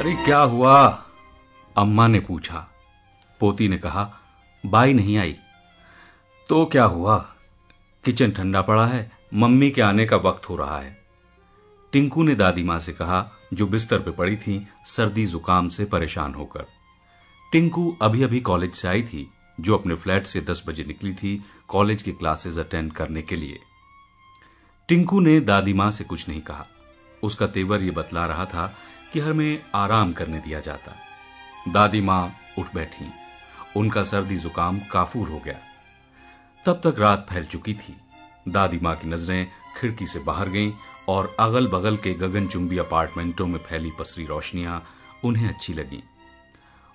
अरे क्या हुआ? अम्मा ने पूछा। पोती ने कहा, बाई नहीं आई। तो क्या हुआ? किचन ठंडा पड़ा है, मम्मी के आने का वक्त हो रहा है। टिंकू ने दादी माँ से कहा, जो बिस्तर पे पड़ी थी, सर्दी जुकाम से परेशान होकर। टिंकू अभी अभी कॉलेज से आई थी, जो अपने फ्लैट से दस बजे निकली थी, कॉलेज की क्लासेस अटेंड करने के लिए। टिंकू ने दादी माँ से कुछ नहीं कहा। उसका तेवर यह बतला रहा था कि हमें आराम करने दिया जाता। दादी माँ उठ बैठी। उनका सर्दी जुकाम काफूर हो गया। तब तक रात फैल चुकी थी। दादी माँ की नज़रें खिड़की से बाहर गईं और अगल बगल के गगनचुंबी अपार्टमेंटों में फैली पसरी रोशनियाँ उन्हें अच्छी लगी।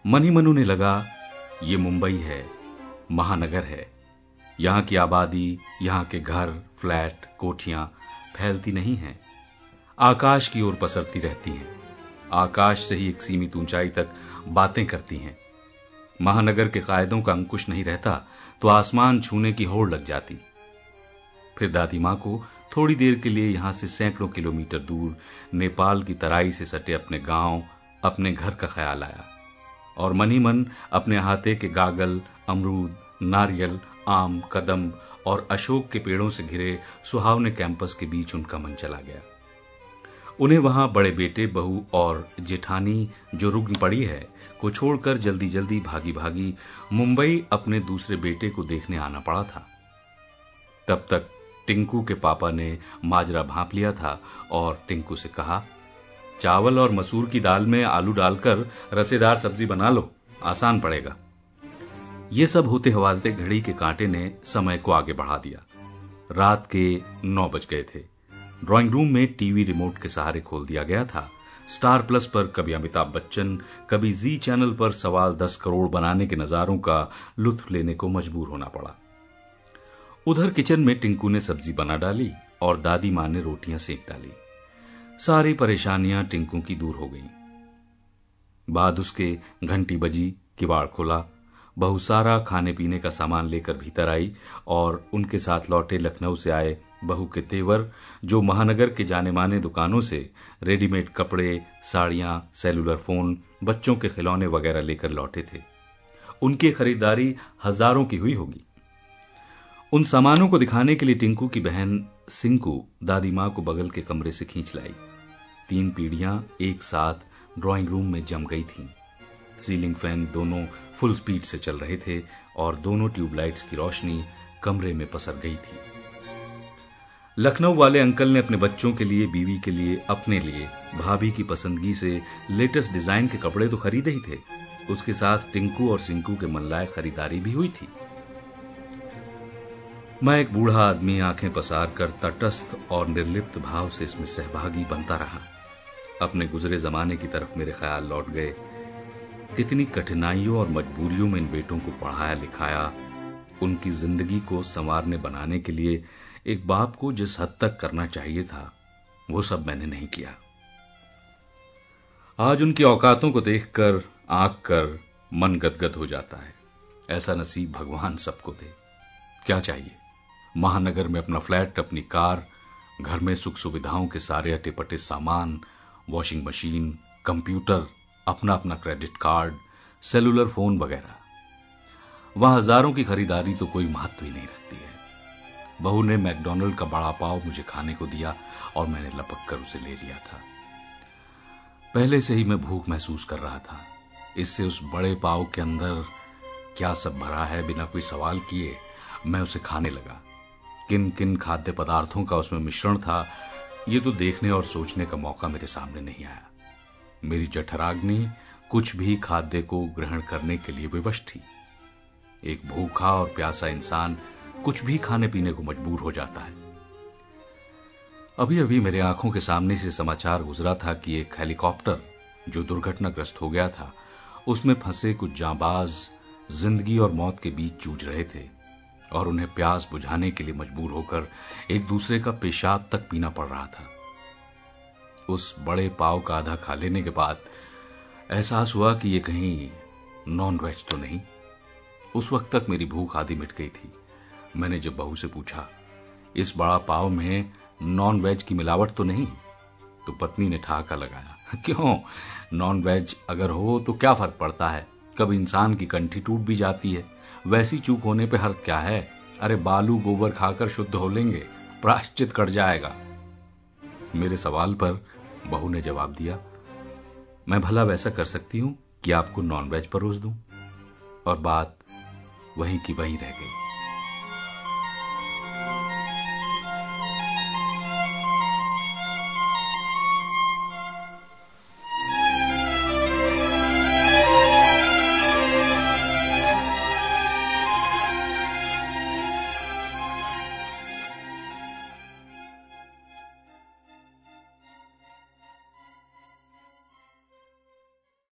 मनी मन उन्हें लगा, ये मुंबई है, महानगर है। यहाँ की आबादी, यहाँ के घर, फ्लैट, कोठियाँ फैलती नहीं हैं। आकाश की ओर पसरती रहती हैं। आकाश से ही एक सीमित ऊंचाई तक बातें करती हैं। महानगर के कायदों का अंकुश नहीं रहता तो आसमान छूने की होड़ लग जाती। फिर दादी माँ को थोड़ी देर के लिए यहाँ से सैकड़ों किलोमीटर दूर नेपाल की तराई से सटे अपने गाँव, अपने घर का ख्याल आया। और मनी मन अपने हाथे के गागल, अमरूद, नारियल, आम, कदम और अशोक के पेड़ों से घिरे सुहावने कैंपस के बीच उनका मन चला गया। उन्हें वहाँ बड़े बेटे, बहू और जेठानी जो रुग्ण पड़ी है, को छोड़कर जल्दी जल्दी भागी भागी मुंबई अपने दूसरे बेटे को देखने आना पड़ा था। तब तक टिंकू के पापा ने माजरा भाप लिया था और टिंकू से कहा, चावल और मसूर की दाल में आलू डालकर रसेदार सब्ज़ी बना लो, आसान पड़ेगा। ये सब होते हवालते घड़ी के कांटे ने समय को आगे बढ़ा दिया। रात के नौ बज गए थे। ड्राइंग रूम में टीवी रिमोट के सहारे खोल दिया गया था। स्टार प्लस पर कभी अमिताभ बच्चन, कभी जी चैनल पर सवाल दस करोड़ बनाने के नजारों का लुत्फ लेने को मजबूर होना पड़ा। उधर किचन में टिंकू ने सब्ज़ी बना डाली और दादी माँ ने रोटियाँ सेक डाली। सारी परेशानियाँ टिंकू की दूर हो गईं। बाद उसके घंटी बजी, किवाड़ खोला बहु सारा खाने पीने का सामान लेकर भीतर आई और उनके साथ लौटे लखनऊ से आए बहू के तेवर, जो महानगर के जाने माने दुकानों से रेडीमेड कपड़े, साड़ियाँ, सेलुलर फ़ोन, बच्चों के खिलौने वगैरह लेकर लौटे थे। उनकी खरीदारी हज़ारों की हुई होगी। उन सामानों को दिखाने के लिए टिंकू की बहन सिंकू दादी माँ को बगल के कमरे से खींच लाई। तीन पीढ़ियाँ एक साथ ड्राइंग रूम में जम गई थीं। सीलिंग फ़ैन दोनों फुल स्पीड से चल रहे थे और दोनों ट्यूबलाइट्स की रोशनी कमरे में पसर गई थी। लखनऊ वाले अंकल ने अपने बच्चों के लिए, बीवी के लिए, अपने लिए, भाभी की पसंदगी से लेटेस्ट डिज़ाइन के कपड़े तो खरीदे ही थे। उसके साथ टिंकू और सिंकू के मन लायक खरीदारी भी हुई थी। मैं एक बूढ़ा आदमी, आँखें पसार कर तटस्थ और निर्लिप्त भाव से इसमें सहभागी बनता रहा। अपने गुजरे जमाने की तरफ़ मेरे ख्याल लौट गए कितनी कठिनाइयों और मजबूरियों में इन बेटों को पढ़ाया लिखाया, उनकी ज़िंदगी को संवारने बनाने के लिए एक बाप को जिस हद तक करना चाहिए था, वो सब मैंने नहीं किया। आज उनकी औकातों को देखकर आँख कर मन गदगद हो जाता है। ऐसा नसीब भगवान सबको दे। क्या चाहिए? महानगर में अपना फ्लैट, अपनी कार, घर में सुख सुविधाओं के सारे अटे पटे सामान, वॉशिंग मशीन, कंप्यूटर अपना अपना क्रेडिट कार्ड, सेलुलर फ़ोन वगैरह। वहाँ हज़ारों की खरीदारी तो कोई महत्व ही नहीं रखती है। बहू ने मैकडोनल्ड का बड़ा पाव मुझे खाने को दिया और मैंने लपक कर उसे ले लिया था। पहले से ही मैं भूख महसूस कर रहा था। इससे उस बड़े पाव के अंदर क्या सब भरा है बिना कोई सवाल किए, मैं उसे खाने लगा। किन किन खाद्य पदार्थों का उसमें मिश्रण था, ये तो देखने और सोचने का मौका मेरे सामने नहीं आया। मेरी जठराग्नि कुछ भी खाद्य को ग्रहण करने के लिए विवश थी। एक भूखा और प्यासा इंसान कुछ भी खाने पीने को मजबूर हो जाता है। अभी अभी मेरे आँखों के सामने से समाचार गुजरा था कि एक हेलीकॉप्टर, जो दुर्घटनाग्रस्त हो गया था, उसमें फंसे कुछ जांबाज ज़िंदगी और मौत के बीच जूझ रहे थे और उन्हें प्यास बुझाने के लिए मजबूर होकर एक दूसरे का पेशाब तक पीना पड़ रहा था। उस बड़े पाव का आधा खा लेने के बाद एहसास हुआ कि ये कहीं नॉन वेज तो नहीं। उस वक्त तक मेरी भूख आधी मिट गई थी। मैंने जब बहू से पूछा, इस बड़ा पाव में नॉन वेज की मिलावट तो नहीं? तो पत्नी ने ठहाका लगाया, क्यों? नॉन वेज अगर हो तो क्या फ़र्क पड़ता है? कब इंसान की कंठी टूट भी जाती है? वैसी चूक होने पे हर्ष क्या है? अरे, बालू गोबर खाकर शुद्ध हो लेंगे प्राश्चित कट जाएगा। मेरे सवाल पर बहू ने जवाब दिया, मैं भला वैसा कर सकती हूँ कि आपको नॉनवेज परोस दूँ। और बात वहीं की वहीं रह गई।